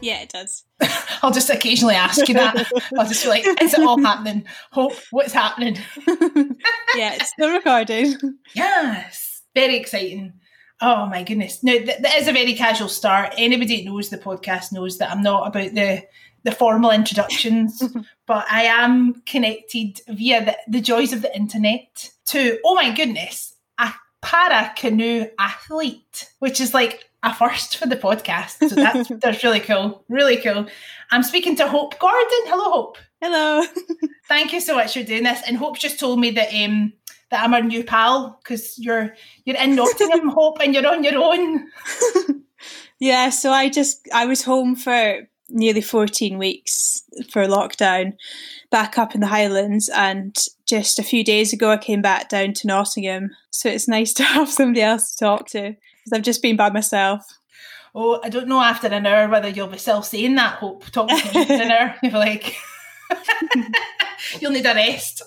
Yeah, it does. I'll just occasionally ask you that. I'll just be like, is it all happening? Hope, what's happening? yeah, it's still recording. Yes, very exciting. Oh my goodness. Now, th- that is a very casual start. Anybody that knows the podcast knows that I'm not about the, the formal introductions, but I am connected via the, the joys of the internet to, oh my goodness, a para canoe athlete, which is like a first for the podcast. So that's that's really cool. Really cool. I'm speaking to Hope Gordon. Hello, Hope. Hello. Thank you so much for doing this. And Hope just told me that um that I'm our new pal because you're you're in Nottingham, Hope, and you're on your own. yeah, so I just I was home for nearly 14 weeks for lockdown back up in the Highlands and just a few days ago I came back down to Nottingham so it's nice to have somebody else to talk to because I've just been by myself. Oh, I don't know after an hour whether you'll be self saying that, Hope, talking to me an hour. You'll be like, you'll need a rest.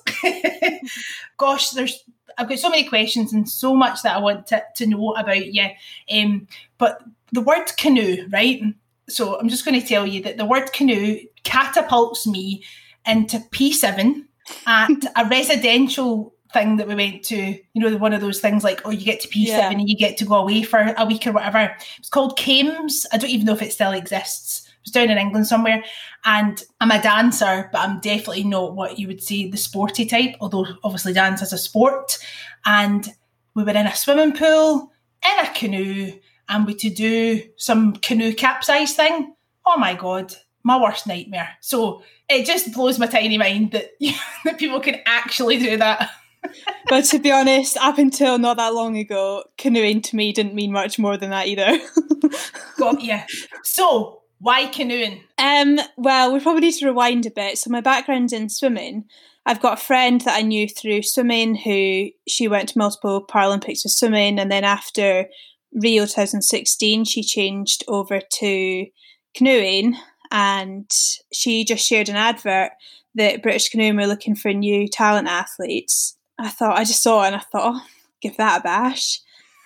Gosh, there's I've got so many questions and so much that I want to, to know about you. Um, but the word canoe, right? So I'm just going to tell you that the word canoe catapults me into P7 at a residential thing that we went to, you know, one of those things like, oh, you get to P7 Yeah. and you get to go away for a week or whatever. It's called Kames. I don't even know if it still exists. It was down in England somewhere. And I'm a dancer, but I'm definitely not what you would say the sporty type, although obviously dance is a sport. And we were in a swimming pool, in a canoe, and we to do some canoe capsize thing. Oh my God, my worst nightmare. So it just blows my tiny mind that, that people can actually do that. But to be honest, up until not that long ago, canoeing to me didn't mean much more than that either. Got you. So, why canoeing? Um, well, we probably need to rewind a bit. So my background's in swimming. I've got a friend that I knew through swimming who she went to multiple Paralympics with swimming, and then after Rio 2016, she changed over to canoeing, and she just shared an advert that British Canoeing were looking for new talent athletes. I thought I just saw it and I thought, oh, give that a bash.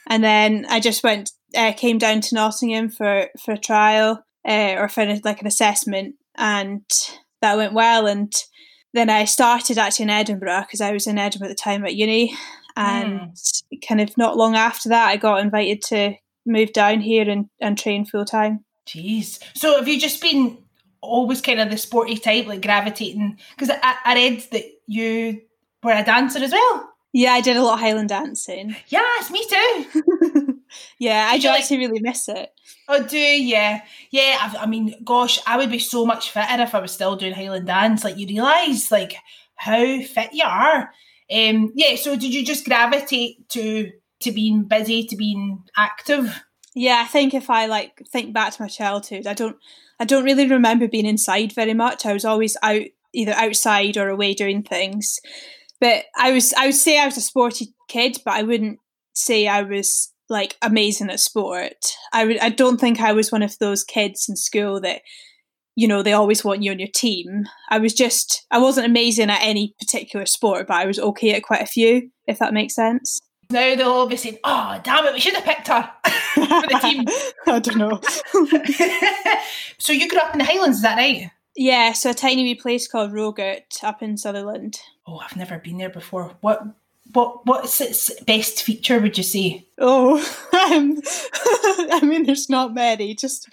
And then I just went, uh, came down to Nottingham for for a trial uh, or for like an assessment, and that went well. And then I started actually in Edinburgh because I was in Edinburgh at the time at uni, and kind of not long after that, I got invited to move down here and, and train full time. Jeez. So, have you just been always kind of the sporty type, like gravitating? Because I, I read that you were a dancer as well. Yeah, I did a lot of Highland dancing. Yes, me too. yeah, I do like- actually really miss it. Oh, do yeah, yeah. I, I mean, gosh, I would be so much fitter if I was still doing Highland dance. Like you realise, like how fit you are. Um, yeah. So, did you just gravitate to to being busy, to being active? Yeah, I think if I like think back to my childhood, I don't I don't really remember being inside very much. I was always out either outside or away doing things. But I was I would say I was a sporty kid, but I wouldn't say I was like amazing at sport. I would I don't think I was one of those kids in school that you know they always want you on your team. I was just I wasn't amazing at any particular sport, but I was okay at quite a few, if that makes sense. Now they'll all be saying, "Oh, damn it, we should have picked her for the team." I don't know. so you grew up in the Highlands, is that right? Yeah, so a tiny wee place called Rogart up in Sutherland. Oh, I've never been there before. What what what's its best feature? Would you say? Oh, um, I mean, there's not many, just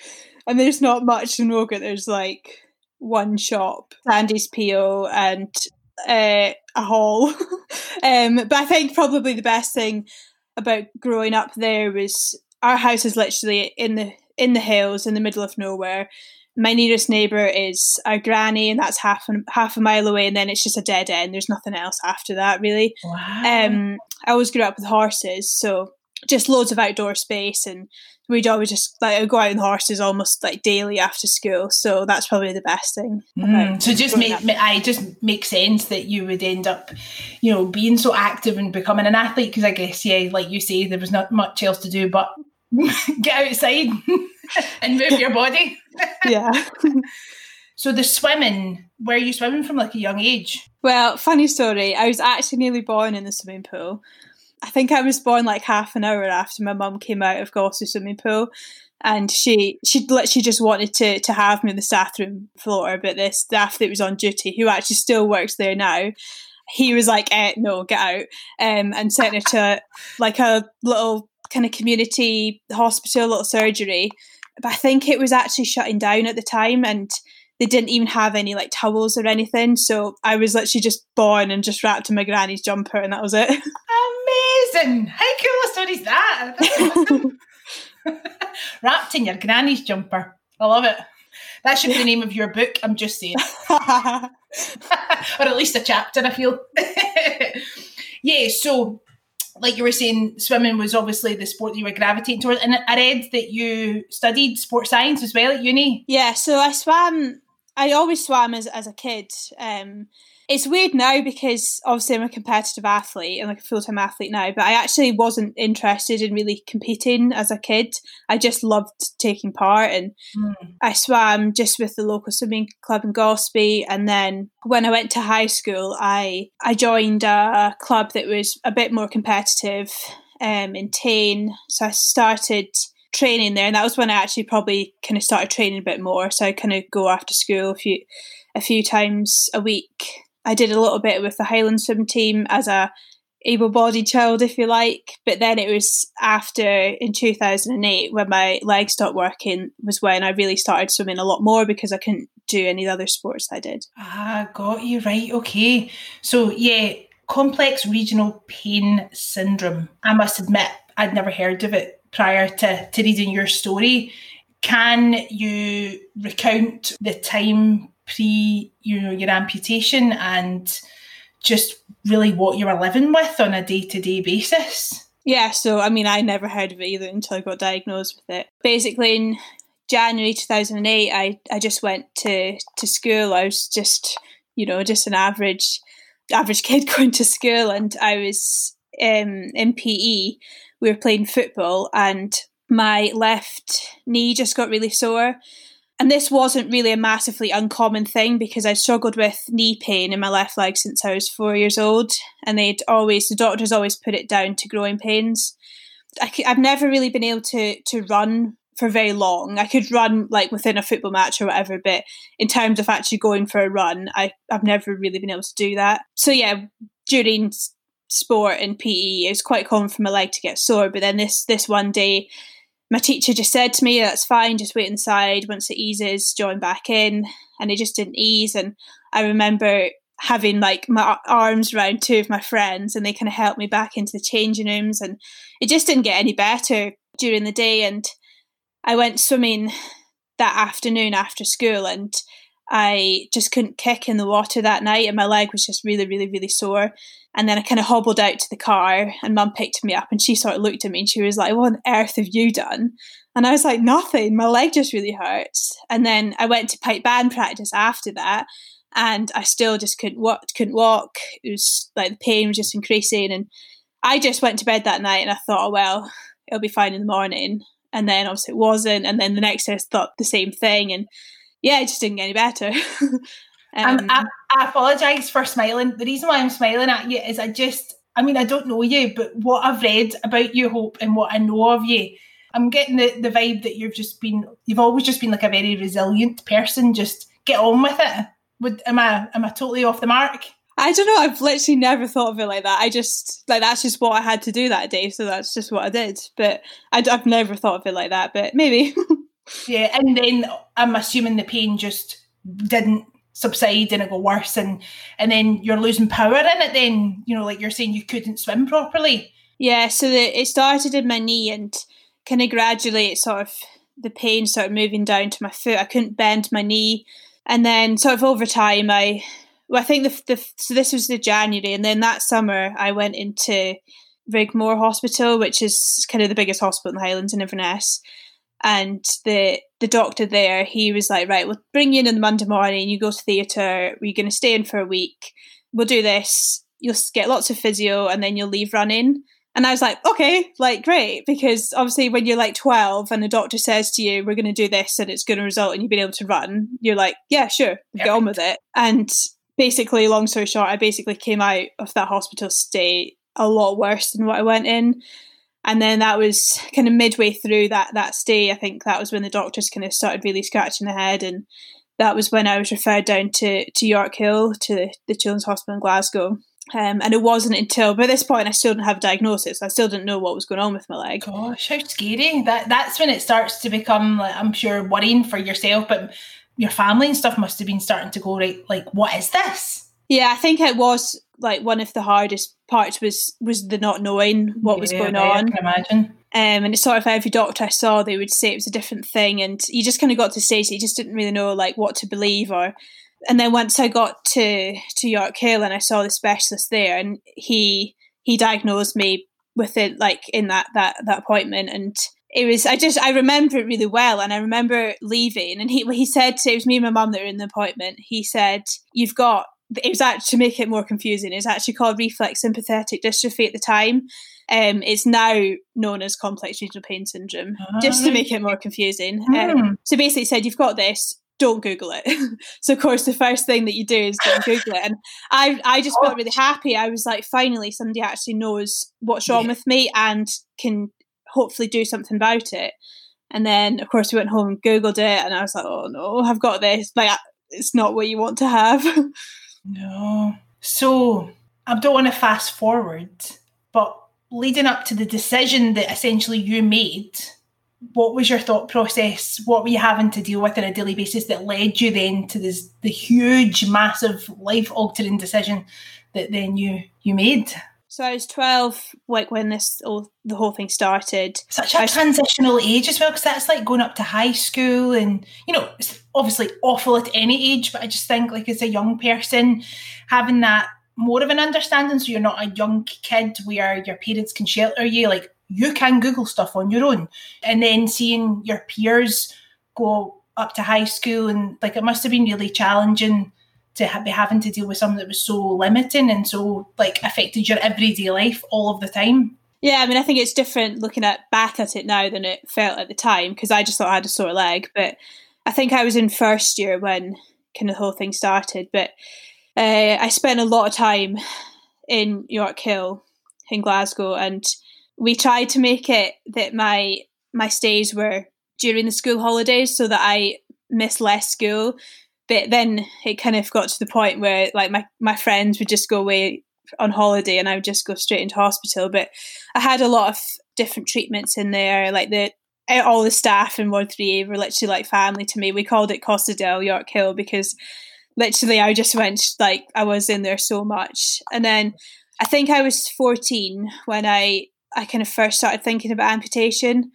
and there's not much in Rogart. There's like one shop, Sandy's PO, and uh, a hall. um, but I think probably the best thing about growing up there was our house is literally in the in the hills in the middle of nowhere. My nearest neighbour is our granny, and that's half a, half a mile away, and then it's just a dead end. There's nothing else after that, really. Wow. Um, I always grew up with horses, so just loads of outdoor space and we'd always just like go out on horses almost like daily after school. So that's probably the best thing. Mm. So just make I just make sense that you would end up, you know, being so active and becoming an athlete because I guess yeah, like you say, there was not much else to do but get outside and move your body. yeah. so the swimming, where are you swimming from like a young age? Well, funny story. I was actually nearly born in the swimming pool. I think I was born like half an hour after my mum came out of Golspie swimming pool. And she she literally just wanted to to have me on the staff room floor, but the staff that was on duty, who actually still works there now, he was like, eh, "No, get out," um, and sent her to like a little kind of community hospital, a little surgery. But I think it was actually shutting down at the time, and they didn't even have any like towels or anything. So I was literally just born and just wrapped in my granny's jumper, and that was it. Amazing! How cool a story is that? wrapped in your granny's jumper. I love it. That should be the name of your book. I'm just saying, or at least a chapter. I feel. yeah. So like you were saying, swimming was obviously the sport that you were gravitating towards. And I read that you studied sports science as well at uni. Yeah, so I swam I always swam as, as a kid. Um, it's weird now because obviously I'm a competitive athlete and like a full time athlete now, but I actually wasn't interested in really competing as a kid. I just loved taking part and mm. I swam just with the local swimming club in Golspie. And then when I went to high school, I, I joined a club that was a bit more competitive um, in Tain. So I started training there, and that was when I actually probably kind of started training a bit more. So I kind of go after school a few a few times a week. I did a little bit with the Highland swim team as a able-bodied child, if you like. But then it was after in 2008 when my legs stopped working was when I really started swimming a lot more because I couldn't do any of the other sports I did. Ah, got you right. Okay, so yeah, complex regional pain syndrome. I must admit, I'd never heard of it prior to, to reading your story. Can you recount the time pre you know your amputation and just really what you were living with on a day to day basis? Yeah, so I mean, I never heard of it either until I got diagnosed with it. Basically, in January 2008, I, I just went to, to school. I was just, you know, just an average average kid going to school, and I was um, in PE we were playing football and my left knee just got really sore. And this wasn't really a massively uncommon thing because I struggled with knee pain in my left leg since I was four years old. And they'd always, the doctors always put it down to growing pains. I have never really been able to, to run for very long. I could run like within a football match or whatever, but in terms of actually going for a run, I, I've never really been able to do that. So yeah, during sport and PE, it's quite common for my leg to get sore. But then this this one day, my teacher just said to me, "That's fine, just wait inside. Once it eases, join back in." And it just didn't ease. And I remember having like my arms around two of my friends, and they kind of helped me back into the changing rooms, and it just didn't get any better during the day. And I went swimming that afternoon after school, and I just couldn't kick in the water that night, and my leg was just really, really, really sore. And then I kind of hobbled out to the car, and mum picked me up, and she sort of looked at me and she was like, What on earth have you done? And I was like, Nothing, my leg just really hurts. And then I went to pipe band practice after that, and I still just couldn't walk, couldn't walk. It was like the pain was just increasing. And I just went to bed that night and I thought, oh, well, it'll be fine in the morning. And then obviously it wasn't. And then the next day I thought the same thing. And yeah, it just didn't get any better. um, I, I apologise for smiling. The reason why I'm smiling at you is I just, I mean, I don't know you, but what I've read about you, Hope, and what I know of you, I'm getting the, the vibe that you've just been, you've always just been like a very resilient person. Just get on with it. Would am I am I totally off the mark? I don't know. I've literally never thought of it like that. I just like that's just what I had to do that day, so that's just what I did. But I, have never thought of it like that. But maybe. Yeah, and then I'm assuming the pain just didn't subside and it got worse and and then you're losing power in it then you know like you're saying you couldn't swim properly. Yeah so the, it started in my knee and kind of gradually it sort of the pain started moving down to my foot. I couldn't bend my knee. And then sort of over time i well i think the, the so this was the january and then that summer i went into Raigmore Hospital, which is kind of the biggest hospital in the Highlands in Inverness. And the the doctor there, he was like, right, we'll bring you in on the Monday morning. You go to theatre. We're going to stay in for a week. We'll do this. You'll get lots of physio, and then you'll leave running. And I was like, okay, like great, because obviously when you're like 12 and the doctor says to you, we're going to do this and it's going to result in you being able to run, you're like, yeah, sure, get on with it. And basically, long story short, I basically came out of that hospital stay a lot worse than what I went in. And then that was kind of midway through that that stay. I think that was when the doctors kind of started really scratching their head, and that was when I was referred down to to Yorkhill to the Children's Hospital in Glasgow. Um, and it wasn't until by this point I still didn't have a diagnosis. I still didn't know what was going on with my leg. Gosh, how scary! That that's when it starts to become, like, I'm sure, worrying for yourself, but your family and stuff must have been starting to go right. Like, what is this? Yeah, I think it was like one of the hardest parts was was the not knowing what yeah, was going on. I can imagine. Um, and it's sort of every doctor I saw, they would say it was a different thing, and you just kind of got to stage you just didn't really know like what to believe or and then once I got to to Yorkhill and I saw the specialist there, and he he diagnosed me with it like in that that that appointment, and it was I just I remember it really well, and I remember leaving, and he he said to, it was me and my mum that were in the appointment. He said, "You've got." It was actually to make it more confusing. It's actually called reflex sympathetic dystrophy at the time. Um, it's now known as complex regional pain syndrome, just to make it more confusing. Mm. Um, so basically, said you've got this don't Google it. so of course the first thing that you do is don't Google it. And I I just felt really happy. I was like, finally somebody actually knows what's wrong yeah. with me and can hopefully do something about it. And then of course we went home and Googled it and I was like, oh no, I've got this. Like it's not what you want to have. no. So I don't want to fast forward, but leading up to the decision that essentially you made what was your thought process? What were you having to deal with on a daily basis that led you then to this the huge, massive, life altering decision that then you you made? So I was twelve, like when this all the whole thing started. Such a I transitional age as well, because that's like going up to high school, and you know, it's obviously awful at any age. But I just think, like as a young person, having that more of an understanding, so you're not a young kid where your parents can shelter you, like you can Google stuff on your own. And then seeing your peers go up to high school and like it must have been really challenging to ha- be having to deal with something that was so limiting and so like affected your everyday life all of the time. Yeah, I mean, I think it's different looking at back at it now than it felt at the time because I just thought I had a sore leg. But I think I was in first year when kind of the whole thing started. But uh, I spent a lot of time in Yorkhill in Glasgow, and we tried to make it that my my stays were during the school holidays so that I missed less school. But then it kind of got to the point where like my, my friends would just go away on holiday and I would just go straight into hospital. But I had a lot of different treatments in there, like the eh, all the staff in Ward 3A were literally like family to me. We called it Costa del Yorkhill because literally I just went like I was in there so much. And then I think I was 14 when I I kind of first started thinking about amputation.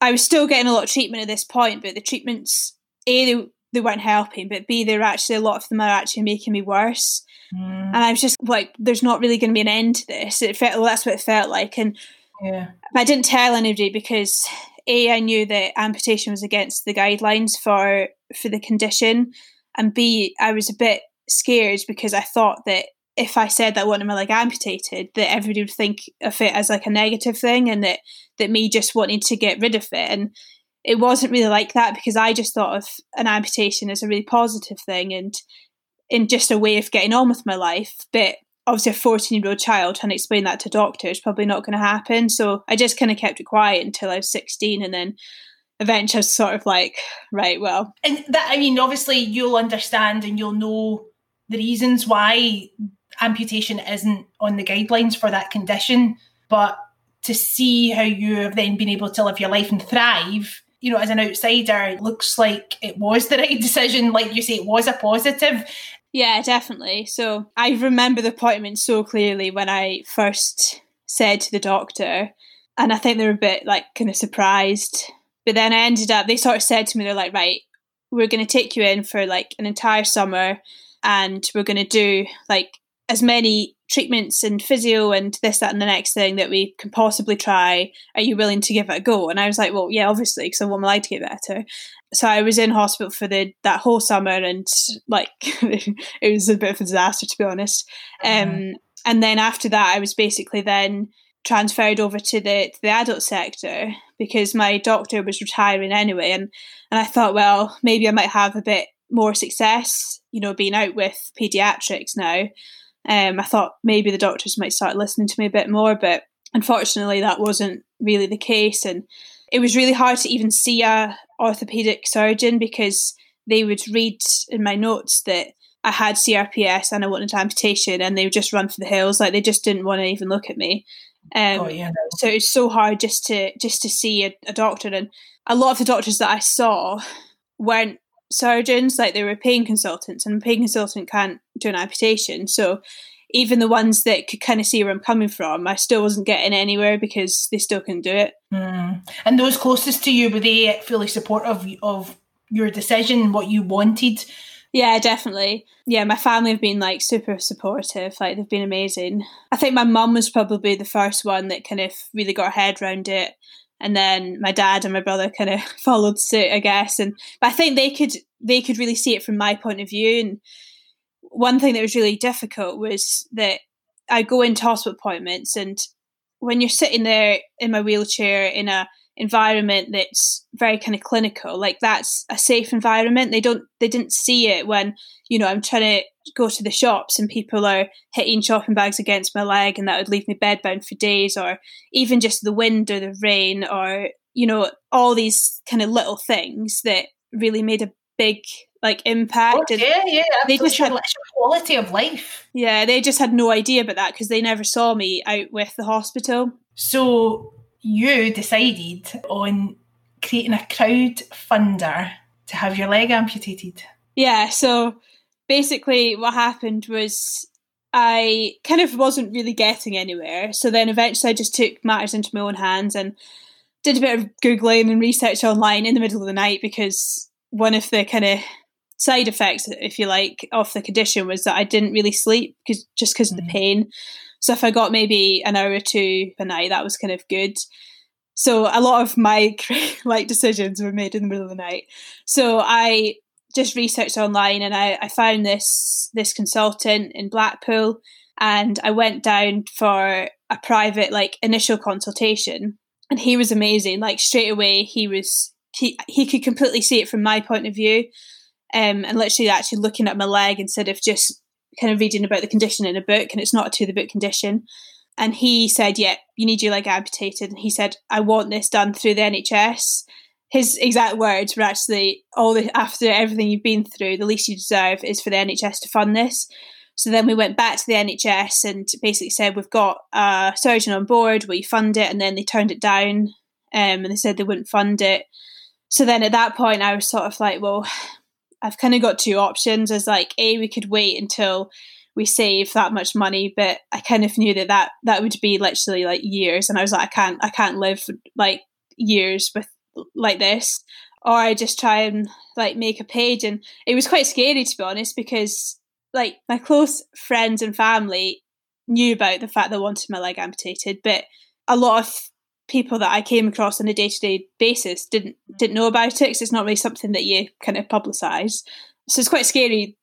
I was still getting a lot of treatment at this point, but the treatments, A, they, they weren't helping, but B, they're actually, a lot of them are actually making me worse. Mm. And I was just like, there's not really going to be an end to this. It felt, well, that's what it felt like. And yeah. I didn't tell anybody because A, I knew that amputation was against the guidelines for for the condition. And B, I was a bit scared because I thought that if I said that I wanted my leg amputated, that everybody would think of it as like a negative thing and that that me just wanting to get rid of it. And it wasn't really like that because I just thought of an amputation as a really positive thing and in just a way of getting on with my life. But obviously a 14 year old child trying to explain that to doctors probably not going to happen. So I just kind of kept it quiet until I was 16 and then eventually I was sort of like, right, well. And that, I mean, obviously you'll understand and you'll know the reasons why amputation isn't on the guidelines for that condition, but to see how you have then been able to live your life and thrive, you know, as an outsider, it looks like it was the right decision. Like you say, it was a positive. Yeah, definitely. So I remember the appointment so clearly when I first said to the doctor, and I think they were a bit like kind of surprised. But then I ended up, they sort of said to me, they're like, right, we're going to take you in for like an entire summer and we're going to do like as many treatments and physio and this, that, and the next thing that we can possibly try. Are you willing to give it a go? And I was like, well, yeah, obviously, because I want my leg to get better. So I was in hospital for the that whole summer, and like it was a bit of a disaster to be honest. Mm-hmm. Um, and then after that, I was basically then transferred over to the to the adult sector because my doctor was retiring anyway, and and I thought, well, maybe I might have a bit more success, you know, being out with pediatrics now. Um, I thought maybe the doctors might start listening to me a bit more, but unfortunately, that wasn't really the case, and it was really hard to even see a orthopedic surgeon because they would read in my notes that I had CRPS and I wanted amputation, and they would just run for the hills. Like they just didn't want to even look at me. Um, oh, yeah. So it's so hard just to just to see a, a, doctor, and a lot of the doctors that I saw weren't surgeons; like they were pain consultants, and a pain consultant can't do an amputation. So even the ones that could kind of see where I'm coming from, I still wasn't getting anywhere because they still couldn't do it. Mm. And those closest to you were they fully supportive of your decision, what you wanted? Yeah, definitely. Yeah, my family have been like super supportive. Like they've been amazing. I think my mum was probably the first one that kind of really got her head around it. And then my dad and my brother kind of followed suit, I guess. And but I think they could they could really see it from my point of view. And one thing that was really difficult was that I go into hospital appointments and when you're sitting there in my wheelchair in a environment that's very kind of clinical like that's a safe environment. They don't they didn't see it when you know i'm trying to go to the shops and people are hitting shopping bags against my leg and that would leave me bedbound for days or even just the wind or the rain or you know all these kind of little things that really made a big like impact oh, yeah yeah they just had quality of life. Yeah they just had no idea about that because they never saw me out with the hospital. So you decided on creating a crowd funder to have your leg amputated. Yeah, so basically what happened was I kind of wasn't really getting anywhere. So then eventually I just took matters into my own hands and did a bit of Googling and research online in the middle of the night because one of the kind of side effects, if you like, of the condition was that I didn't really sleep because just because mm. of the mm. pain. So if I got maybe an hour or two a night, that was kind of good. So a lot of my like decisions were made in the middle of the night. So I just researched online and I, I found this this consultant in Blackpool and I went down for a private like initial consultation and he was amazing. Like straight away he was he he could completely see it from my point of view. Um, and literally actually looking at my leg instead of just kind of reading about the condition in a book, and it's not a to the book condition. And he said, "Yeah, you need your leg amputated." And he said, "I want this done through the NHS." His exact words were actually, "All the after everything you've been through, the least you deserve is for the NHS to fund this." So then we went back to the NHS and basically said, "We've got a surgeon on board. Will you fund it?" And then they turned it down, um, and they said they wouldn't fund it. So then at that point, I was sort of like, "Well, I've kind of got two options. As like a we could wait until we save that much money but I kind of knew that that that would be literally like years and I was like I can't I can't live like years with like this. Or I just try and like make a page and it was quite scary to be honest because like my close friends and family knew about the fact that I wanted my leg amputated but a lot of people that I came across on a day to day basis didn't didn't know about it because it's not really something that you kind of publicise. So it's quite scary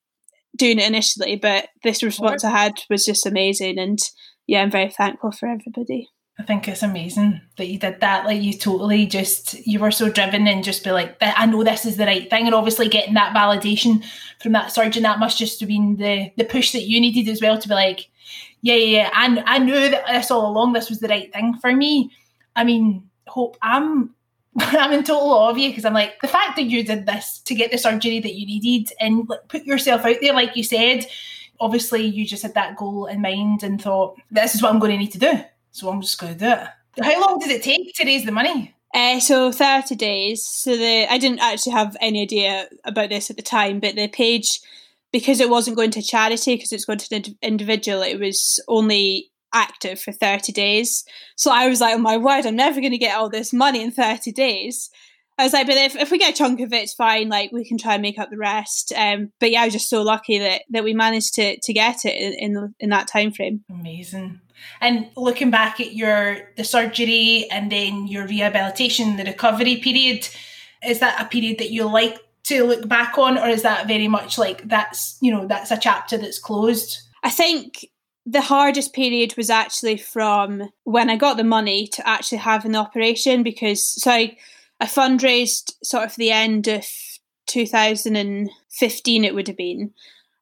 doing it initially, but this response I had was just amazing, and yeah, I'm very thankful for everybody. I think it's amazing that you did that. Like you totally just you were so driven and just be like, I know this is the right thing, and obviously getting that validation from that surgeon that must just have been the the push that you needed as well to be like, yeah, yeah, yeah. And I knew that this all along. This was the right thing for me. I mean, Hope, I'm I'm in total awe of you because I'm like the fact that you did this to get the surgery that you needed and like, put yourself out there, like you said. Obviously, you just had that goal in mind and thought this is what I'm going to need to do, so I'm just going to do it. How long did it take to raise the money? Uh, so 30 days. So the I didn't actually have any idea about this at the time, but the page because it wasn't going to charity because it's going to an individual, it was only active for 30 days. So I was like, oh my word, I'm never going to get all this money in 30 days. I was like, but if, if we get a chunk of it, it's fine. Like we can try and make up the rest. Um, but yeah, I was just so lucky that that we managed to to get it in in, in that time frame. Amazing. And looking back at your the surgery and then your rehabilitation, the recovery period, is that a period that you like to look back on, or is that very much like that's you know that's a chapter that's closed? I think the hardest period was actually from when I got the money to actually have an operation because so I, I fundraised sort of the end of 2015 it would have been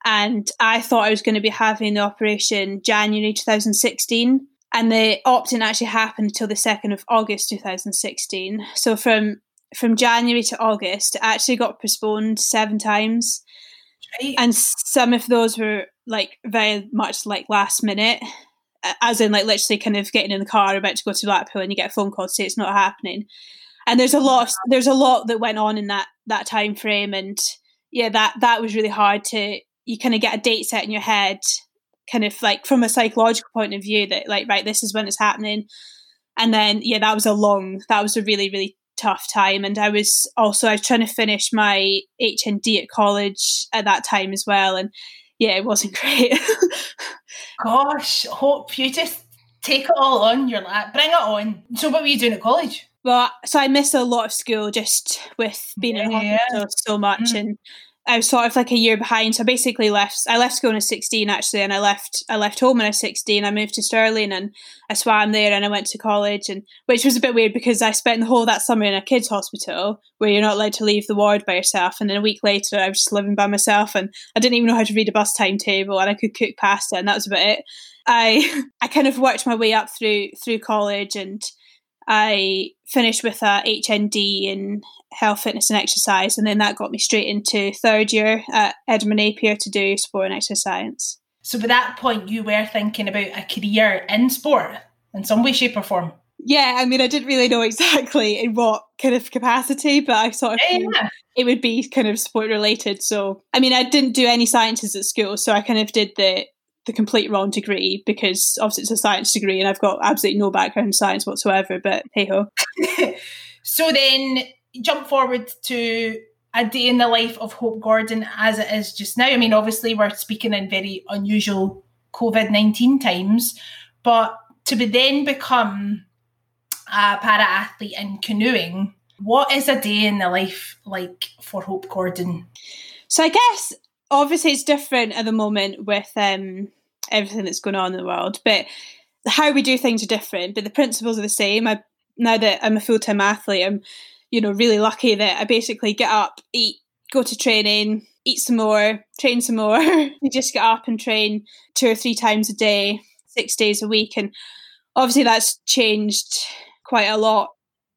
and I thought I was going to be having the operation January 2016 and the opt-in actually happened until the 2nd of August 2016 so from from January to August it actually got postponed seven times right. and some of those were like very much like last minute as in like literally kind of getting in the car about to go to Blackpool and you get a phone call to say it's not happening. And there's a lot of there's a lot that went on in that that time frame and yeah that that was really hard to you kind of get a date set in your head kind of like from a psychological point of view that like right this is when it's happening. And then yeah that was a long that was a really really tough time. And i was also i was trying to finish my hnd at college at that time as well. And yeah it wasn't great. Gosh hope you just take it all on your lap, bring it on. So what were you doing at college? Well so i missed a lot of school just with being yeah, in hospital yeah. so much mm. and I was sort of like a year behind. So I basically left. I left school when I was sixteen, actually, and I left. I left home when I was sixteen. I moved to Stirling and I swam there, and I went to college, and which was a bit weird because I spent the whole that summer in a kids' hospital where you're not allowed to leave the ward by yourself. And then a week later, I was just living by myself, and I didn't even know how to read a bus timetable, and I could cook pasta, and that was about it. I I kind of worked my way up through through college and I finished with a HND in health, fitness, and exercise, and then that got me straight into third year at Edinburgh Napier to do sport and exercise science. So, by that point, you were thinking about a career in sport in some way, shape, or form. Yeah, I mean, I didn't really know exactly in what kind of capacity, but I sort of yeah. it would be kind of sport related. So, I mean, I didn't do any sciences at school, so I kind of did the the complete wrong degree because obviously it's a science degree and I've got absolutely no background in science whatsoever, but hey ho. so then jump forward to a day in the life of Hope Gordon as it is just now. I mean, obviously, we're speaking in very unusual COVID 19 times, but to be then become a para athlete in canoeing, what is a day in the life like for Hope Gordon? So, I guess obviously it's different at the moment with um, everything that's going on in the world. But how we do things are different, but the principles are the same. I now that I'm a full time athlete, I'm you know really lucky that I basically get up, eat, go to training, eat some more, train some more. you just get up and train two or three times a day, six days a week, and obviously that's changed quite a lot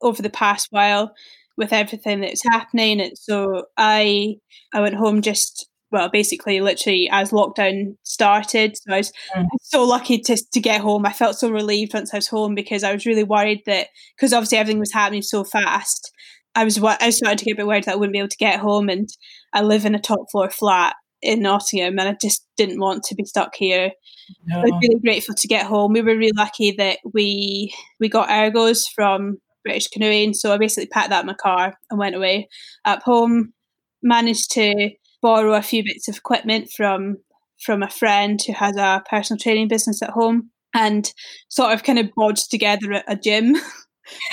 over the past while with everything that's happening. And so I I went home just well, basically, literally as lockdown started. So I was, mm. so lucky to, to get home. I felt so relieved once I was home because I was really worried that, because obviously everything was happening so fast, I was, I was starting to get a bit worried that I wouldn't be able to get home. And I live in a top floor flat in Nottingham and I just didn't want to be stuck here. No. I was really grateful to get home. We were really lucky that we we got ergos from British Canoeing. So I basically packed that in my car and went away. Up home, managed to borrow a few bits of equipment from from a friend who has a personal training business at home and sort of kind of bodged together a, a gym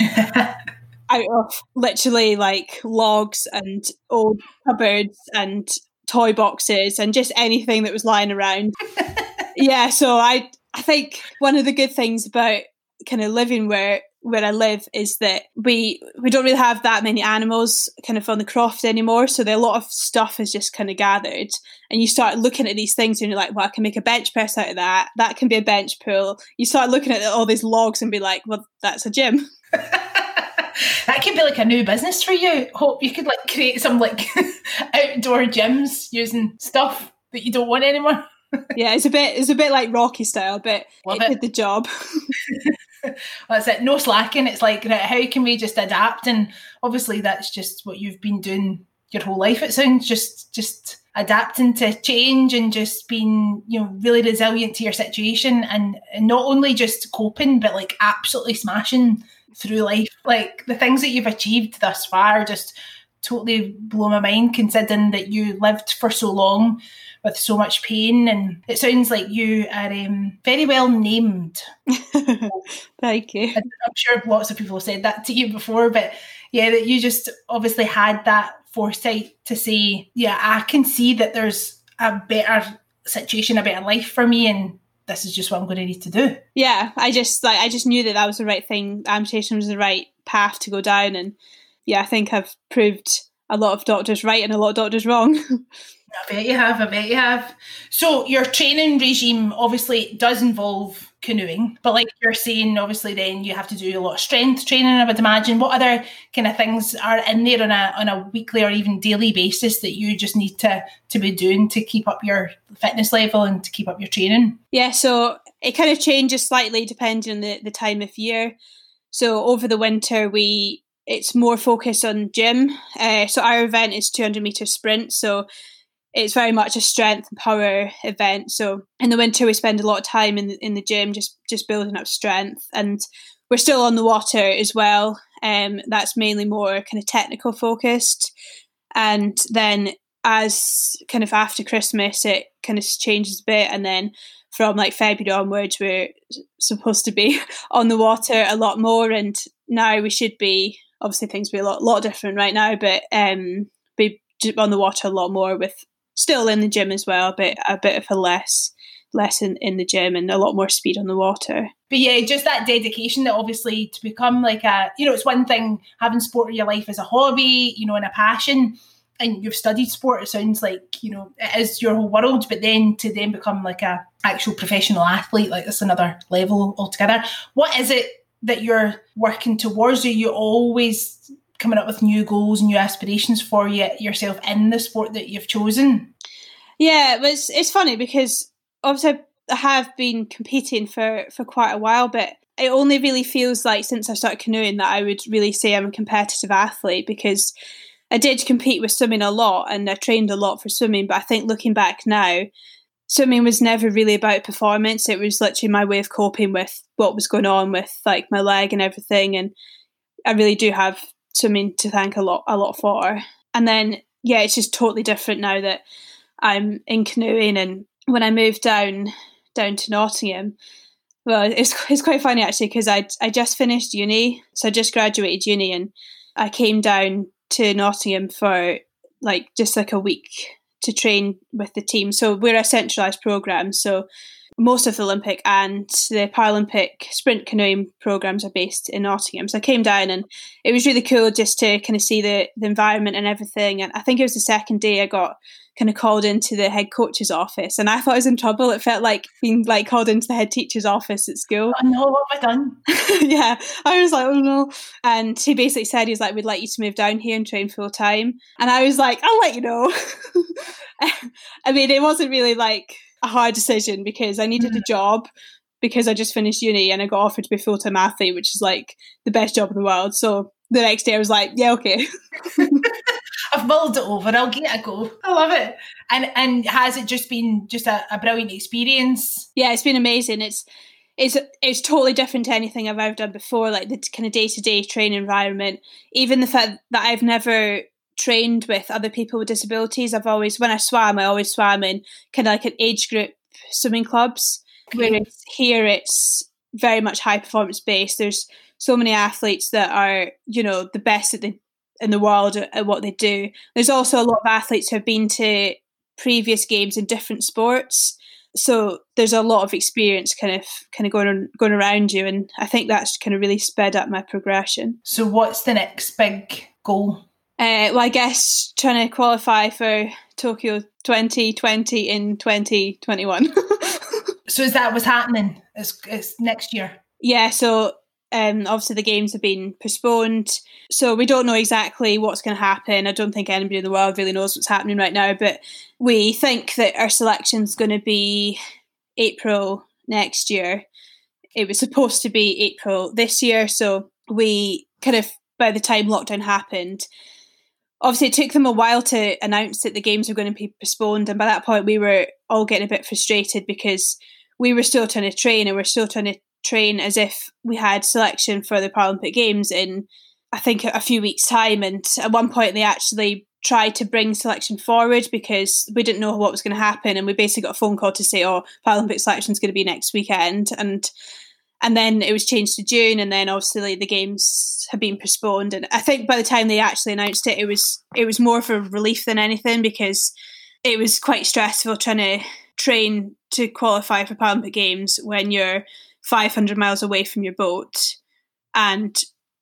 out of literally like logs and old cupboards and toy boxes and just anything that was lying around. yeah, so I I think one of the good things about kind of living where where I live is that we we don't really have that many animals kind of on the croft anymore. So a lot of stuff is just kind of gathered, and you start looking at these things and you're like, well, I can make a bench press out of that. That can be a bench pull. You start looking at all these logs and be like, well, that's a gym. that could be like a new business for you. Hope you could like create some like outdoor gyms using stuff that you don't want anymore. yeah, it's a bit it's a bit like Rocky style, but Love it, it did the job. that's it. No slacking. It's like, how can we just adapt? And obviously, that's just what you've been doing your whole life. It sounds just just adapting to change and just being you know really resilient to your situation and, and not only just coping but like absolutely smashing through life. Like the things that you've achieved thus far just totally blow my mind considering that you lived for so long with so much pain and it sounds like you are um, very well named. Thank you. I'm sure lots of people have said that to you before but yeah that you just obviously had that foresight to say yeah i can see that there's a better situation a better life for me and this is just what i'm going to need to do. Yeah i just like i just knew that that was the right thing. Amputation was the right path to go down and yeah, I think I've proved a lot of doctors right and a lot of doctors wrong. I bet you have. I bet you have. So your training regime obviously does involve canoeing, but like you're saying, obviously then you have to do a lot of strength training. I would imagine. What other kind of things are in there on a on a weekly or even daily basis that you just need to to be doing to keep up your fitness level and to keep up your training? Yeah, so it kind of changes slightly depending on the the time of year. So over the winter we it's more focused on gym. Uh, so our event is 200 meter sprint. So it's very much a strength and power event. So in the winter we spend a lot of time in the, in the gym just just building up strength, and we're still on the water as well. Um, that's mainly more kind of technical focused, and then as kind of after Christmas it kind of changes a bit, and then from like February onwards we're supposed to be on the water a lot more, and now we should be obviously things be a lot lot different right now, but um, be on the water a lot more with still in the gym as well, but a bit of a less less in, in the gym and a lot more speed on the water. But yeah, just that dedication that obviously to become like a you know, it's one thing having sport in your life as a hobby, you know, and a passion. And you've studied sport, it sounds like, you know, it is your whole world, but then to then become like a actual professional athlete, like that's another level altogether. What is it that you're working towards? Are you always coming up with new goals, new aspirations for you yourself in the sport that you've chosen? Yeah, but it's it's funny because obviously I have been competing for for quite a while, but it only really feels like since I started canoeing that I would really say I'm a competitive athlete because I did compete with swimming a lot and I trained a lot for swimming, but I think looking back now, swimming was never really about performance. It was literally my way of coping with what was going on with like my leg and everything. And I really do have swimming to thank a lot, a lot for. And then yeah, it's just totally different now that I'm in canoeing. And when I moved down down to Nottingham, well, it's it's quite funny actually because I I just finished uni, so I just graduated uni, and I came down to Nottingham for like just like a week to train with the team. So we're a centralised programme. So most of the Olympic and the Paralympic sprint canoeing programs are based in Nottingham. So I came down and it was really cool just to kind of see the, the environment and everything. And I think it was the second day I got kind of called into the head coach's office and I thought I was in trouble. It felt like being like called into the head teacher's office at school. Oh know what have I done? yeah. I was like, oh no. And he basically said he's like, we'd like you to move down here and train full time. And I was like, I'll let you know. I mean, it wasn't really like a hard decision because I needed mm. a job because I just finished uni and I got offered to be a full time athlete, which is like the best job in the world. So the next day I was like, yeah, okay. I've mulled it over. I'll give it a go. I love it. And and has it just been just a, a brilliant experience? Yeah, it's been amazing. It's it's it's totally different to anything I've ever done before. Like the kind of day to day training environment, even the fact that I've never trained with other people with disabilities. I've always when I swam, I always swam in kind of like an age group swimming clubs. Okay. Whereas here, it's very much high performance based. There's so many athletes that are you know the best at the in the world at what they do. There's also a lot of athletes who have been to previous games in different sports. So there's a lot of experience kind of kind of going on, going around you, and I think that's kind of really sped up my progression. So what's the next big goal? Uh, well, I guess trying to qualify for Tokyo 2020 in 2021. so is that what's happening? It's, it's next year. Yeah. So um, obviously, the games have been postponed, so we don't know exactly what's going to happen. I don't think anybody in the world really knows what's happening right now, but we think that our selection's going to be April next year. It was supposed to be April this year, so we kind of, by the time lockdown happened, obviously it took them a while to announce that the games were going to be postponed, and by that point, we were all getting a bit frustrated because we were still trying to train and we're still trying to train as if we had selection for the Paralympic Games in, I think, a few weeks' time. And at one point, they actually tried to bring selection forward because we didn't know what was going to happen. And we basically got a phone call to say, oh, Paralympic selection is going to be next weekend. And and then it was changed to June, and then obviously the games have been postponed. And I think by the time they actually announced it, it was it was more for relief than anything because it was quite stressful trying to train to qualify for Paralympic Games when you're 500 miles away from your boat and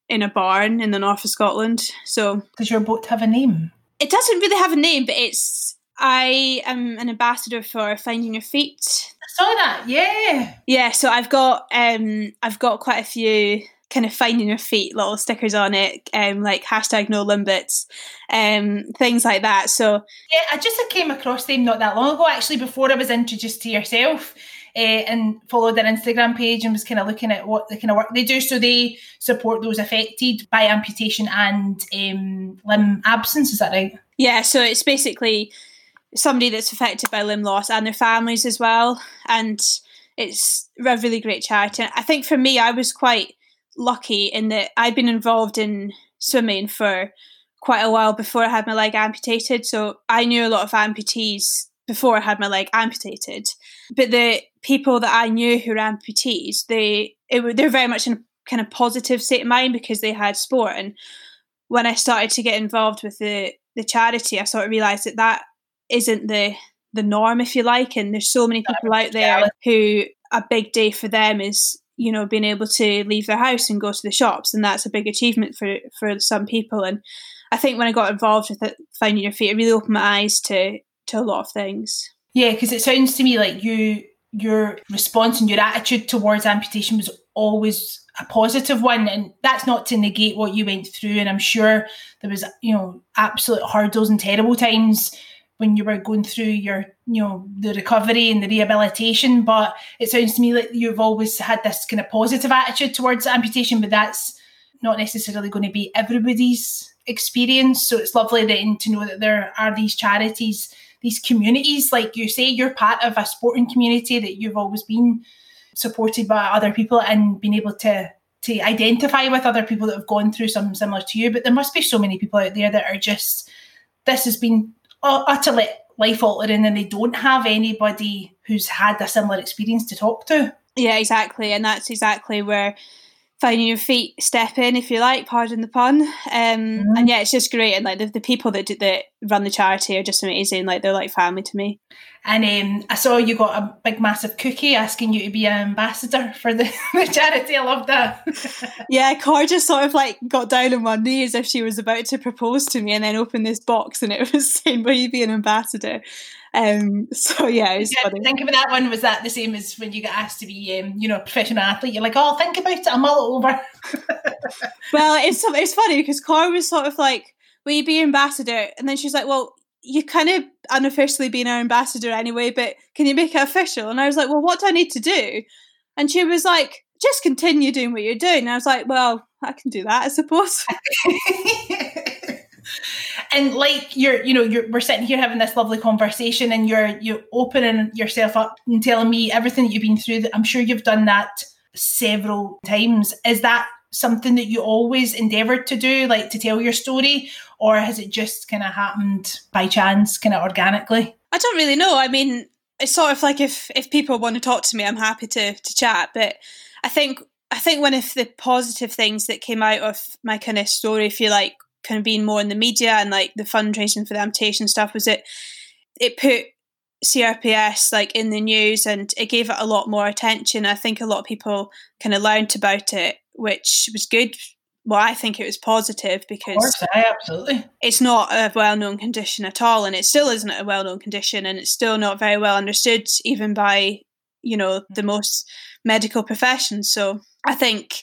in a barn in the north of Scotland. So, does your boat have a name? It doesn't really have a name, but it's I am an ambassador for Finding Your Feet. I saw that, yeah. Yeah, so I've got um I've got quite a few kind of finding your feet little stickers on it, um, like hashtag no limbits, um, things like that. So yeah, I just came across them not that long ago, actually, before I was introduced to yourself. Uh, and followed their Instagram page and was kind of looking at what the kind of work they do. So they support those affected by amputation and um, limb absence. Is that right? Yeah. So it's basically somebody that's affected by limb loss and their families as well. And it's a really great charity. I think for me, I was quite lucky in that I'd been involved in swimming for quite a while before I had my leg amputated. So I knew a lot of amputees before I had my leg amputated. But the people that I knew who were amputees, they it, they're very much in a kind of positive state of mind because they had sport. And when I started to get involved with the the charity, I sort of realised that that isn't the the norm, if you like. And there's so many people out there who a big day for them is you know being able to leave their house and go to the shops, and that's a big achievement for for some people. And I think when I got involved with it, finding your feet, it really opened my eyes to to a lot of things. Yeah, because it sounds to me like you your response and your attitude towards amputation was always a positive one and that's not to negate what you went through and i'm sure there was you know absolute hurdles and terrible times when you were going through your you know the recovery and the rehabilitation but it sounds to me like you've always had this kind of positive attitude towards amputation but that's not necessarily going to be everybody's experience. So it's lovely then to know that there are these charities these communities like you say you're part of a sporting community that you've always been supported by other people and been able to to identify with other people that have gone through something similar to you but there must be so many people out there that are just this has been Uh, utterly life altering and they don't have anybody who's had a similar experience to talk to. Yeah, exactly. And that's exactly where finding your feet step in, if you like, pardon the pun. Um, mm-hmm. And yeah, it's just great. And like the, the people that, do, that run the charity are just amazing. Like they're like family to me. And um, I saw you got a big, massive cookie asking you to be an ambassador for the, the charity. I love that. yeah, Cor just sort of like got down on one knee as if she was about to propose to me and then opened this box and it was saying, Will you be an ambassador? Um, so yeah, yeah, funny. Think of that one. Was that the same as when you get asked to be, um, you know, a professional athlete? You're like, oh, think about it. I'm all over. well, it's it's funny because Cor was sort of like, "Will you be ambassador?" And then she's like, "Well, you kind of unofficially been our ambassador anyway, but can you make it official?" And I was like, "Well, what do I need to do?" And she was like, "Just continue doing what you're doing." And I was like, "Well, I can do that, I suppose." and like you're you know you're we're sitting here having this lovely conversation and you're you're opening yourself up and telling me everything that you've been through. I'm sure you've done that several times. Is that something that you always endeavored to do like to tell your story? Or has it just kind of happened by chance kind of organically? I don't really know. I mean it's sort of like if if people want to talk to me i'm happy to to chat. But i think I think one of the positive things that came out of my kind of story, if you like, kind of being more in the media and like the fundraising for the amputation stuff was it it put CRPS like in the news and it gave it a lot more attention. I think a lot of people kind of learned about it, which was good. Well, I think it was positive because course, absolutely it's not a well known condition at all, and it still isn't a well known condition, and it's still not very well understood even by you know the mm. most medical professions. So I think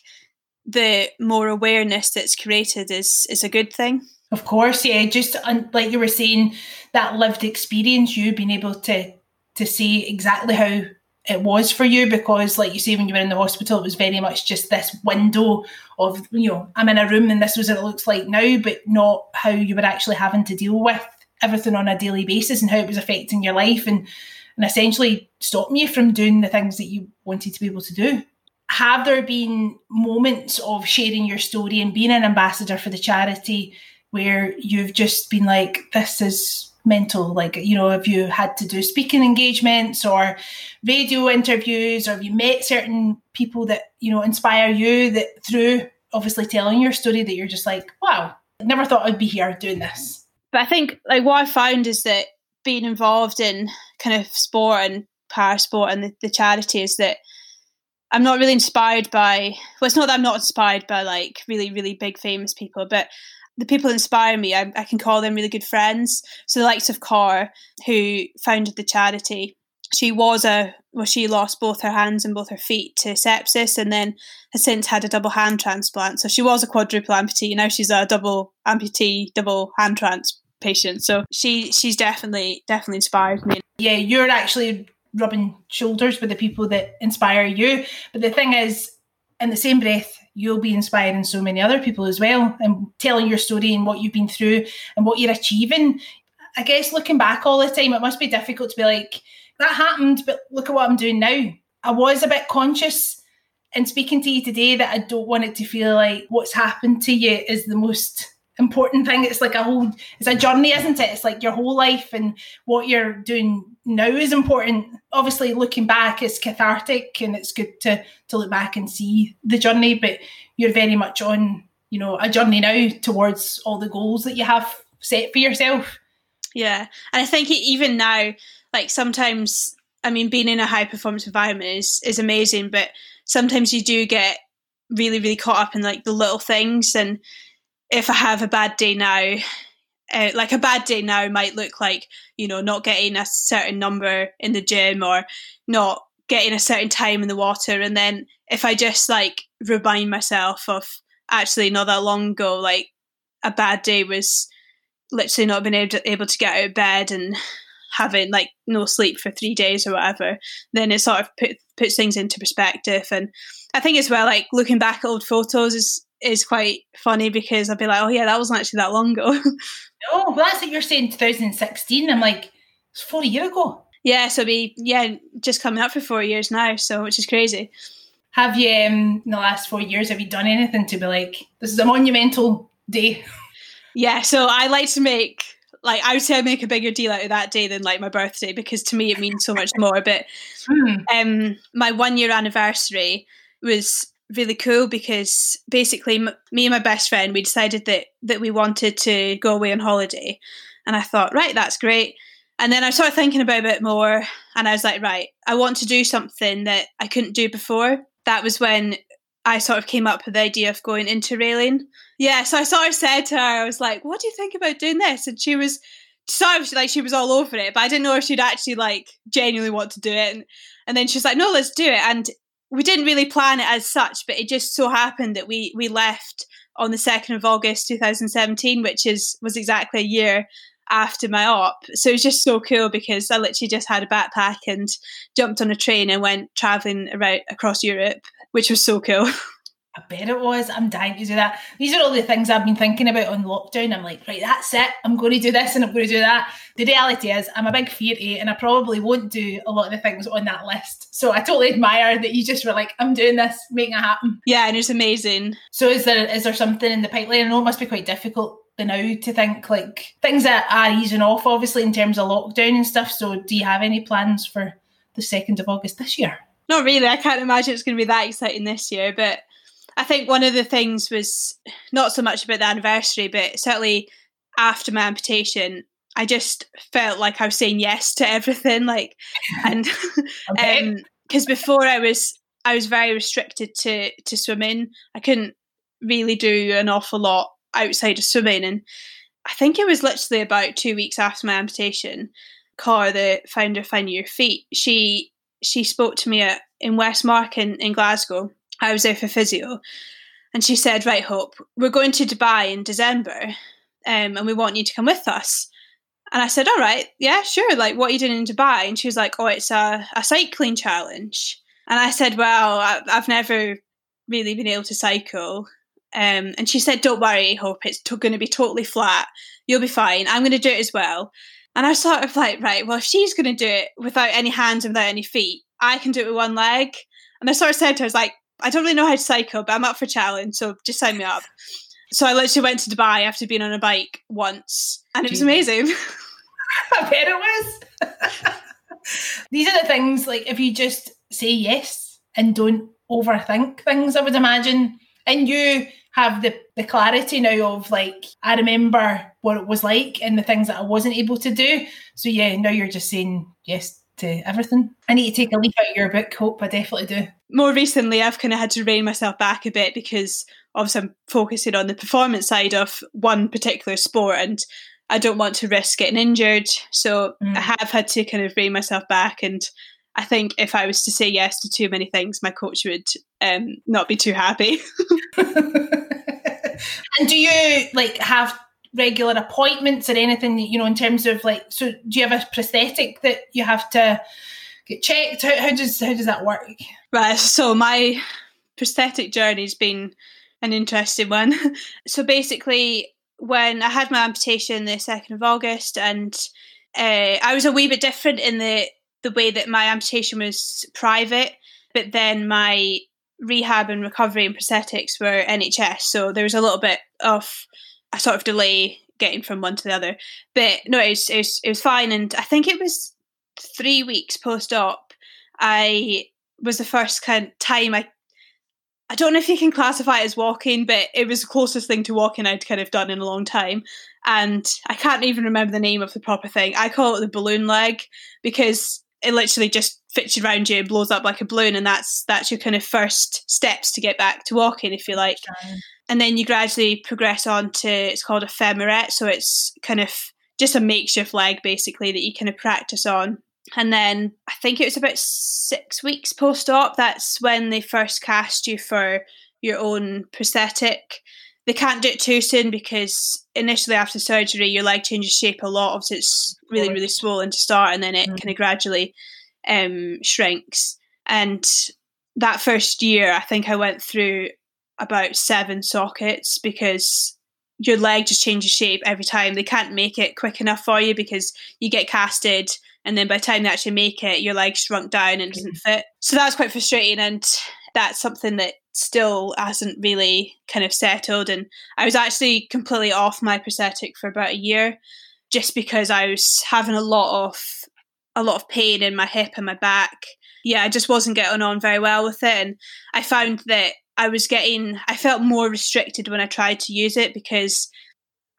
the more awareness that's created is is a good thing. Of course, yeah. Just like you were saying, that lived experience, you being able to to see exactly how it was for you because like you say when you were in the hospital it was very much just this window of you know i'm in a room and this was what it looks like now but not how you were actually having to deal with everything on a daily basis and how it was affecting your life and and essentially stopping you from doing the things that you wanted to be able to do have there been moments of sharing your story and being an ambassador for the charity where you've just been like, this is mental? Like, you know, have you had to do speaking engagements or radio interviews, or have you met certain people that, you know, inspire you that through obviously telling your story that you're just like, wow, I never thought I'd be here doing this. But I think like what I found is that being involved in kind of sport and para sport and the, the charity is that I'm not really inspired by well it's not that I'm not inspired by like really, really big famous people, but the people inspire me. I, I can call them really good friends. So the likes of Cor, who founded the charity, she was a well, she lost both her hands and both her feet to sepsis, and then has since had a double hand transplant. So she was a quadruple amputee. Now she's a double amputee, double hand transplant patient. So she she's definitely definitely inspired me. Yeah, you're actually rubbing shoulders with the people that inspire you. But the thing is, in the same breath, you'll be inspiring so many other people as well and telling your story and what you've been through and what you're achieving. I guess looking back all the time, it must be difficult to be like, that happened, but look at what I'm doing now. I was a bit conscious in speaking to you today that I don't want it to feel like what's happened to you is the most important thing. It's like a whole, it's a journey, isn't it? It's like your whole life and what you're doing now is important. Obviously, looking back is cathartic and it's good to to look back and see the journey. But you're very much on, you know, a journey now towards all the goals that you have set for yourself. Yeah, and I think even now, like sometimes, I mean, being in a high performance environment is is amazing, but sometimes you do get really really caught up in like the little things and if I have a bad day now, uh, like a bad day now might look like you know not getting a certain number in the gym or not getting a certain time in the water. And then if i just like remind myself of actually not that long ago like a bad day was literally not being able to, get out of bed and having like no sleep for three days or whatever then it sort of put, puts things into perspective. And i think as well like looking back at old photos is is quite funny because I'd be like, oh yeah, that wasn't actually that long ago. oh, well, that's what you're saying, 2016. I'm like, it's four years ago. Yeah, so be yeah, just coming up for four years now, so which is crazy. Have you um, in the last four years have you done anything to be like, this is a monumental day? Yeah, so I like to make like I would say I make a bigger deal out of that day than like my birthday because to me it means so much more. But hmm. um, my one year anniversary was really cool because basically m- me and my best friend we decided that that we wanted to go away on holiday. And i thought right that's great. And then i started thinking about it more and i was like right i want to do something that i couldn't do before. That was when i sort of came up with the idea of going interrailing yeah so i sort of said to her i was like what do you think about doing this? And she was sort of like she was all over it but i didn't know if she'd actually like genuinely want to do it. And, and then she's like no let's do it. And we didn't really plan it as such, but it just so happened that we we left on the second of August, two thousand seventeen, which is was exactly a year after my op. So it was just so cool because I literally just had a backpack and jumped on a train and went traveling around across Europe, which was so cool. I bet it was. I'm dying to do that. These are all the things I've been thinking about on lockdown. I'm like, right, that's it. I'm going to do this and I'm going to do that. The reality is, I'm a big fairy and I probably won't do a lot of the things on that list. So I totally admire that you just were like, I'm doing this, making it happen. Yeah, and it's amazing. So is there is there something in the pipeline? I know it must be quite difficult now to think like things that are easing off, obviously in terms of lockdown and stuff. So do you have any plans for the second of August this year? Not really. I can't imagine it's going to be that exciting this year, but I think one of the things was not so much about the anniversary, but certainly after my amputation, I just felt like I was saying yes to everything. Like, and because um, before I was I was very restricted to to swimming. I couldn't really do an awful lot outside of swimming, and I think it was literally about two weeks after my amputation. Cor, the founder of Find Your Feet, she she spoke to me at, in WestMARC in, in Glasgow, I was there for physio, and she said, "Right, Hope, we're going to Dubai in December, um, and we want you to come with us." And I said, "All right, yeah, sure. Like, what are you doing in Dubai?" And she was like, "Oh, it's a, a cycling challenge." And I said, "Well, I, have never really been able to cycle." Um, and she said, "Don't worry, Hope. It's going to be totally flat. You'll be fine. I'm going to do it as well." And I sort of like, right, well, if she's going to do it without any hands and without any feet, I can do it with one leg. And I sort of said to her, I was like, I don't really know how to cycle, but I'm up for challenge, so just sign me up. So I literally went to Dubai after being on a bike once, and it was amazing. I bet it was. These are the things like if you just say yes and don't overthink things, I would imagine. And you have the, the clarity now of like, I remember what it was like and the things that I wasn't able to do. So yeah, now you're just saying yes to everything. I need to take a leaf out of your book, Hope. I definitely do. More recently, I've kind of had to rein myself back a bit because obviously I'm focusing on the performance side of one particular sport and I don't want to risk getting injured. So mm. I have had to kind of rein myself back. And I think if I was to say yes to too many things, my coach would um, not be too happy. and do you like have regular appointments or anything, you know, in terms of like, so do you have a prosthetic that you have to get checked? How, how does, how does that work? Right. So my prosthetic journey's been an interesting one. so basically, when I had my amputation the second of August, and uh, I was a wee bit different in the the way that my amputation was private, but then my rehab and recovery and prosthetics were NHS, so there was a little bit of a sort of delay getting from one to the other. But no, it was it was, it was fine, and I think it was three weeks post op. I was the first kind of time I I don't know if you can classify it as walking, but it was the closest thing to walking I'd kind of done in a long time. And I can't even remember the name of the proper thing. I call it the balloon leg because it literally just fits around you and blows up like a balloon, and that's that's your kind of first steps to get back to walking, if you like. And then you gradually progress on to it's called a Femurett, so it's kind of just a makeshift leg basically that you kind of practice on and then I think it was about six weeks post op. That's when they first cast you for your own prosthetic. They can't do it too soon because initially after surgery, your leg changes shape a lot. Obviously, it's really, really swollen to start, and then it mm. kind of gradually um, shrinks. And that first year, I think I went through about seven sockets because your leg just changes shape every time. They can't make it quick enough for you because you get casted and then by the time they actually make it your leg shrunk down and doesn't mm-hmm. fit so that's quite frustrating and that's something that still hasn't really kind of settled and i was actually completely off my prosthetic for about a year just because i was having a lot of a lot of pain in my hip and my back yeah i just wasn't getting on very well with it and i found that i was getting i felt more restricted when i tried to use it because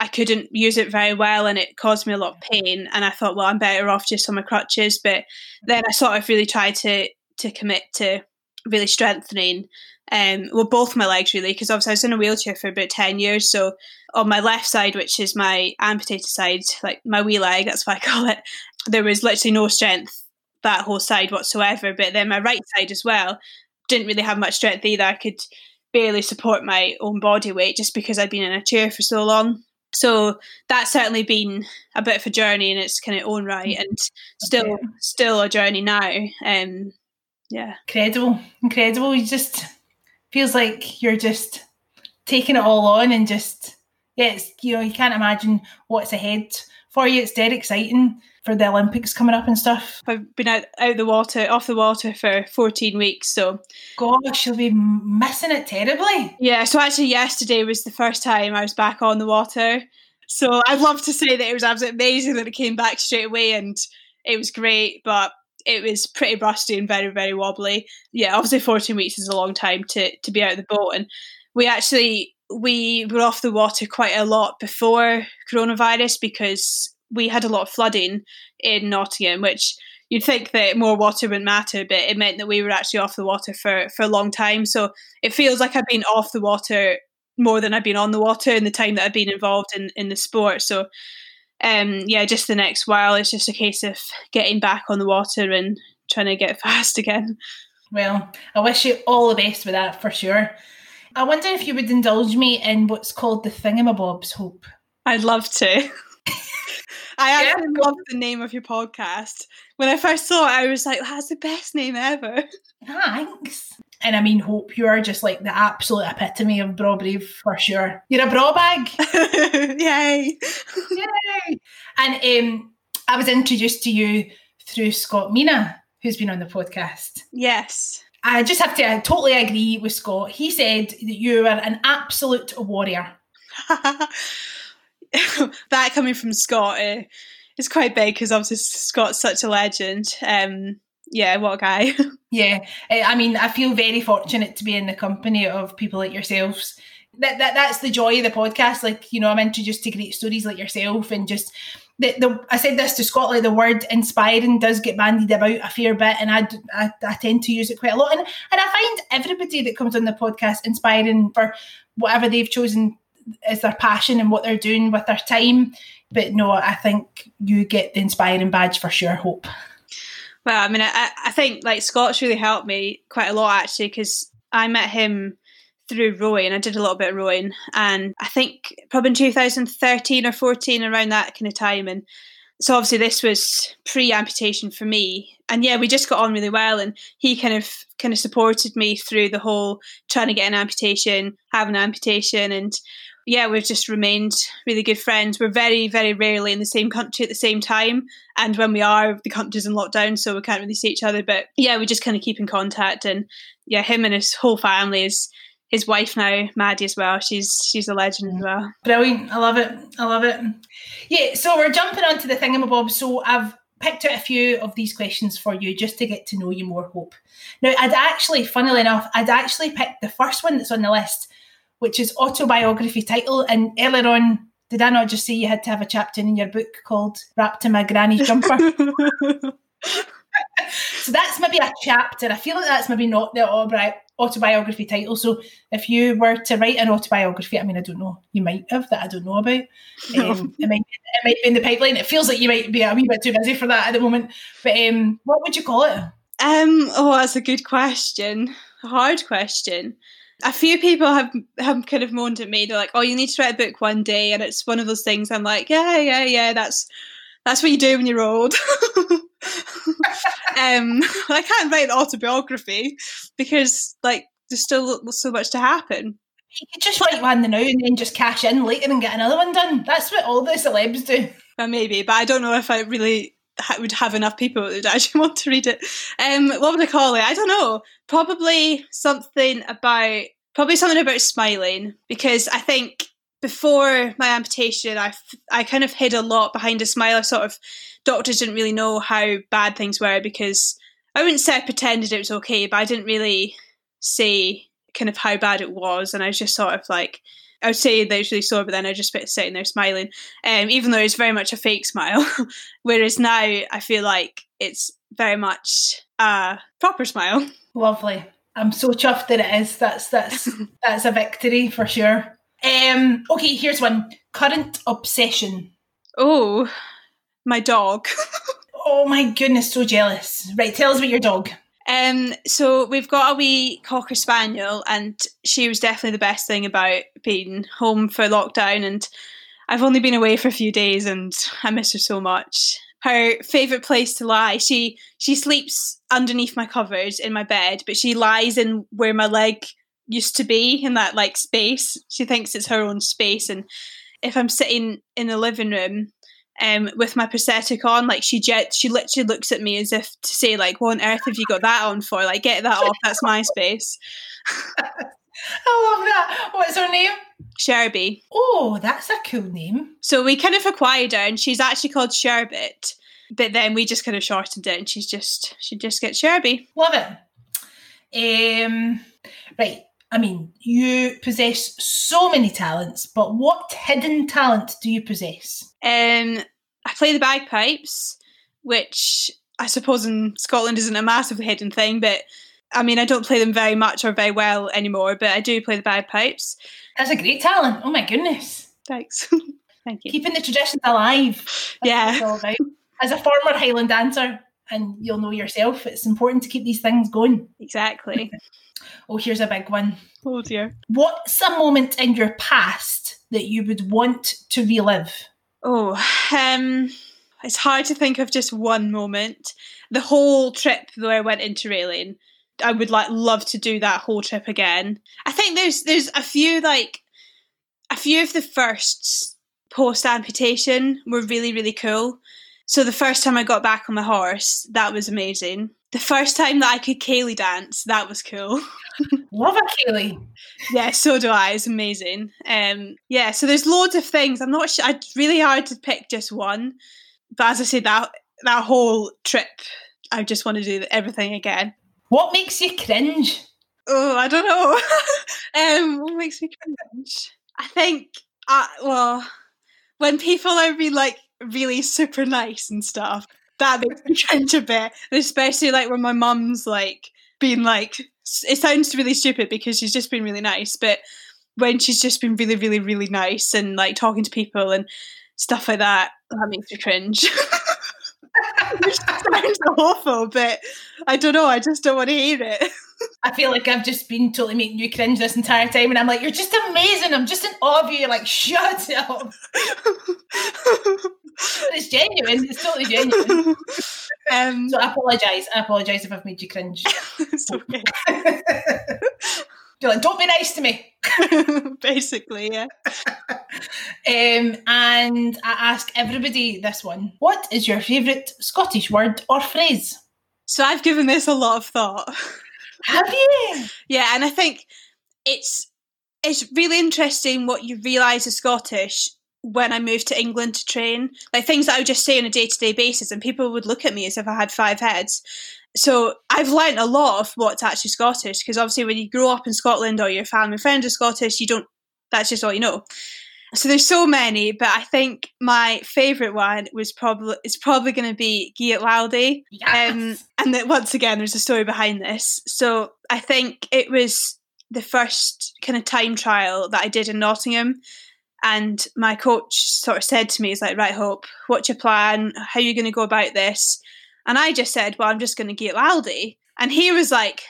I couldn't use it very well and it caused me a lot of pain. And I thought, well, I'm better off just on my crutches. But then I sort of really tried to to commit to really strengthening um well both my legs really because obviously I was in a wheelchair for about 10 years so on my left side which is my amputated side like my wee leg that's what I call it there was literally no strength that whole side whatsoever but then my right side as well didn't really have much strength either. I could barely support my own body weight just because I'd been in a chair for so long. So that's certainly been a bit of a journey in its kind of own right and still okay. still a journey now um yeah. Incredible. Incredible. You just feels like you're just taking it all on and just yeah it's you know you can't imagine what's ahead for you it's dead exciting for the Olympics coming up and stuff. I've been out out the water, off the water for 14 weeks, so gosh, you'll be missing it terribly. Yeah, so actually yesterday was the first time I was back on the water. So I'd love to say that it was absolutely amazing that it came back straight away and it was great, but it was pretty rusty and very, very wobbly. Yeah, obviously 14 weeks is a long time to to be out of the boat and we actually we were off the water quite a lot before coronavirus because we had a lot of flooding in Nottingham, which you'd think that more water wouldn't matter, but it meant that we were actually off the water for, for a long time. So it feels like I've been off the water more than I've been on the water in the time that I've been involved in, in the sport. So um, yeah, just the next while, it's just a case of getting back on the water and trying to get fast again. Well, I wish you all the best with that for sure. I wonder if you would indulge me in what's called the thingamabobs hope. I'd love to. I actually yeah. love the name of your podcast. When I first saw it, I was like, that's the best name ever. Thanks. And I mean, Hope, you are just like the absolute epitome of braw brave for sure. You're a bra bag. Yay. Yay. And um, I was introduced to you through Scott Meenagh, who's been on the podcast. Yes. I just have to I totally agree with Scott. He said that you are an absolute warrior. that coming from Scott uh, is quite big because obviously Scott's such a legend. Um, yeah, what a guy. yeah, eh, I mean, I feel very fortunate to be in the company of people like yourselves. That, that that's the joy of the podcast. Like you know, I'm introduced to great stories like yourself, and just the, the I said this to Scott. Like the word inspiring does get bandied about a fair bit, and I, I, I tend to use it quite a lot. And and I find everybody that comes on the podcast inspiring for whatever they've chosen as their passion and what they're doing with their time. But no, I think you get the inspiring badge for sure. Hope. Well, I mean, I, I think like Scott's really helped me quite a lot actually because I met him through rowing. I did a little bit of rowing, and I think probably in 2013 or 14, around that kind of time. And so obviously this was pre-amputation for me, and yeah, we just got on really well. And he kind of kind of supported me through the whole trying to get an amputation, have an amputation, and yeah, we've just remained really good friends. We're very, very rarely in the same country at the same time. And when we are, the country's in lockdown, so we can't really see each other. But yeah, we just kind of keep in contact. And yeah, him and his whole family is his wife now, Maddie as well. She's she's a legend as well. Brilliant. I love it. I love it. Yeah, so we're jumping onto the thingamabob. So I've picked out a few of these questions for you just to get to know you more, Hope. Now, I'd actually, funnily enough, I'd actually picked the first one that's on the list which is autobiography title. And earlier on, did I not just say you had to have a chapter in your book called Wrapped in My Granny's Jumper? so that's maybe a chapter. I feel like that's maybe not the autobiography title. So if you were to write an autobiography, I mean, I don't know, you might have that I don't know about. Um, it, might, it might be in the pipeline. It feels like you might be a wee bit too busy for that at the moment. But um, what would you call it? Um, oh, that's a good question. A hard question a few people have have kind of moaned at me. They're like, "Oh, you need to write a book one day," and it's one of those things. I'm like, "Yeah, yeah, yeah. That's that's what you do when you're old." um, I can't write an autobiography because like there's still so much to happen. You could just write one now and then just cash in later and get another one done. That's what all the celebs do. Well, maybe, but I don't know if I really would have enough people that would actually want to read it. Um, what would I call it? I don't know. Probably something about probably something about smiling because I think before my amputation, I I kind of hid a lot behind a smile. I sort of doctors didn't really know how bad things were because I wouldn't say I pretended it was okay, but I didn't really say kind of how bad it was, and I was just sort of like I would say that it's really sore, but then I just bit sitting there smiling, um, even though it's very much a fake smile. Whereas now I feel like it's very much a proper smile. Lovely. I'm so chuffed that it is. That's that's that's a victory for sure. Um, okay, here's one. Current obsession. Oh, my dog. oh my goodness, so jealous. Right, tell us about your dog. Um, so we've got a wee cocker spaniel, and she was definitely the best thing about being home for lockdown. And I've only been away for a few days, and I miss her so much. Her favorite place to lie. She she sleeps underneath my covers in my bed, but she lies in where my leg used to be in that like space. She thinks it's her own space, and if I'm sitting in the living room um, with my prosthetic on, like she jet, she literally looks at me as if to say, like, "What on earth have you got that on for? Like, get that off. That's my space." I love that. What's her name? Sherby. Oh, that's a cool name. So we kind of acquired her, and she's actually called Sherbet. But then we just kind of shortened it, and she's just she just gets Sherby. Love it. Um, right. I mean, you possess so many talents, but what hidden talent do you possess? Um, I play the bagpipes, which I suppose in Scotland isn't a massively hidden thing, but I mean, I don't play them very much or very well anymore, but I do play the bagpipes. That's a great talent. Oh my goodness. Thanks. Thank you. Keeping the traditions alive. That's yeah. As a former Highland dancer, and you'll know yourself, it's important to keep these things going. Exactly. Oh, here's a big one. Oh dear. What's a moment in your past that you would want to relive? Oh, um, it's hard to think of just one moment. The whole trip where I went interrailing, I would like love to do that whole trip again. I think there's there's a few like a few of the firsts post amputation were really really cool. So the first time I got back on my horse, that was amazing the first time that I could ceilidh dance, that was cool. Love a ceilidh. Yeah, so do I. It's amazing. Um, yeah, so there's loads of things. I'm not sure. It's really hard to pick just one. But as I said, that that whole trip, I just want to do everything again. What makes you cringe? Oh, I don't know. um, what makes me cringe? I think, uh, well, when people are being like really super nice and stuff, that makes me cringe a bit. And especially like when my mum's like being like, it sounds really stupid because she's just been really nice, but when she's just been really, really, really nice and like talking to people and stuff like that, that makes me cringe. Which sounds awful, but I don't know. I just don't want to hear it. I feel like I've just been totally making you cringe this entire time, and I'm like, you're just amazing. I'm just in awe of you. You're like, shut up. it's genuine. It's totally genuine. Um, so I apologise. I apologise if I've made you cringe. it's okay. You're like, don't be nice to me. Basically, yeah. um, and I ask everybody this one: What is your favourite Scottish word or phrase? So I've given this a lot of thought. Have you? Yeah, and I think it's it's really interesting what you realise is Scottish when I moved to England to train. Like things that I would just say on a day to day basis, and people would look at me as if I had five heads. So I've learned a lot of what's actually Scottish because obviously when you grow up in Scotland or your family friends are Scottish, you don't. That's just all you know. So there's so many, but I think my favourite one was probably it's probably going to be Giat Laldy. Yes. Um, and that once again, there's a story behind this. So I think it was the first kind of time trial that I did in Nottingham. And my coach sort of said to me, he's like, right, Hope, what's your plan? How are you going to go about this? And I just said, well, I'm just going to get Laldy. And he was like,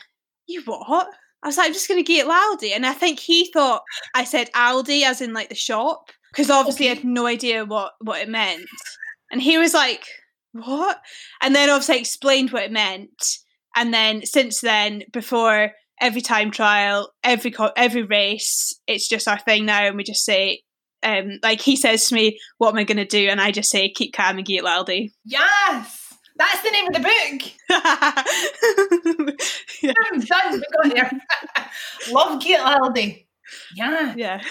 you what? I was like, I'm just going to get Laldy. And I think he thought I said Aldi as in like the shop because obviously I had no idea what, what it meant. And he was like, what? And then obviously I explained what it meant. And then since then, before every time trial, every every race, it's just our thing now. And we just say, um, like he says to me, what am I going to do? And I just say, keep calm and get Laldy. Yes. That's the name of the book. yeah. Done. We got there. Love Laldy. Yeah. yeah.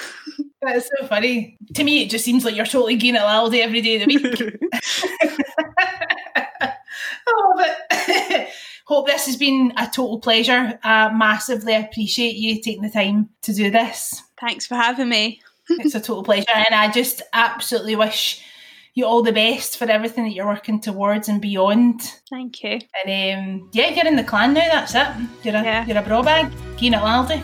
That's so funny. To me, it just seems like you're totally getting at every day of the week. I love it. Hope this has been a total pleasure. I massively appreciate you taking the time to do this. Thanks for having me. It's a total pleasure. And I just absolutely wish you all the best for everything that you're working towards and beyond. Thank you. And um, yeah, you're in the clan now. That's it. You're a Yeah. you're a bra bag. Keen at Laldy.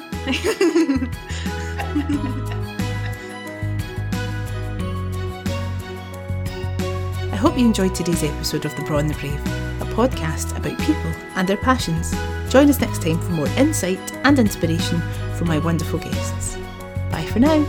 I hope you enjoyed today's episode of The Braw and the Brave, a podcast about people and their passions. Join us next time for more insight and inspiration from my wonderful guests. Bye for now.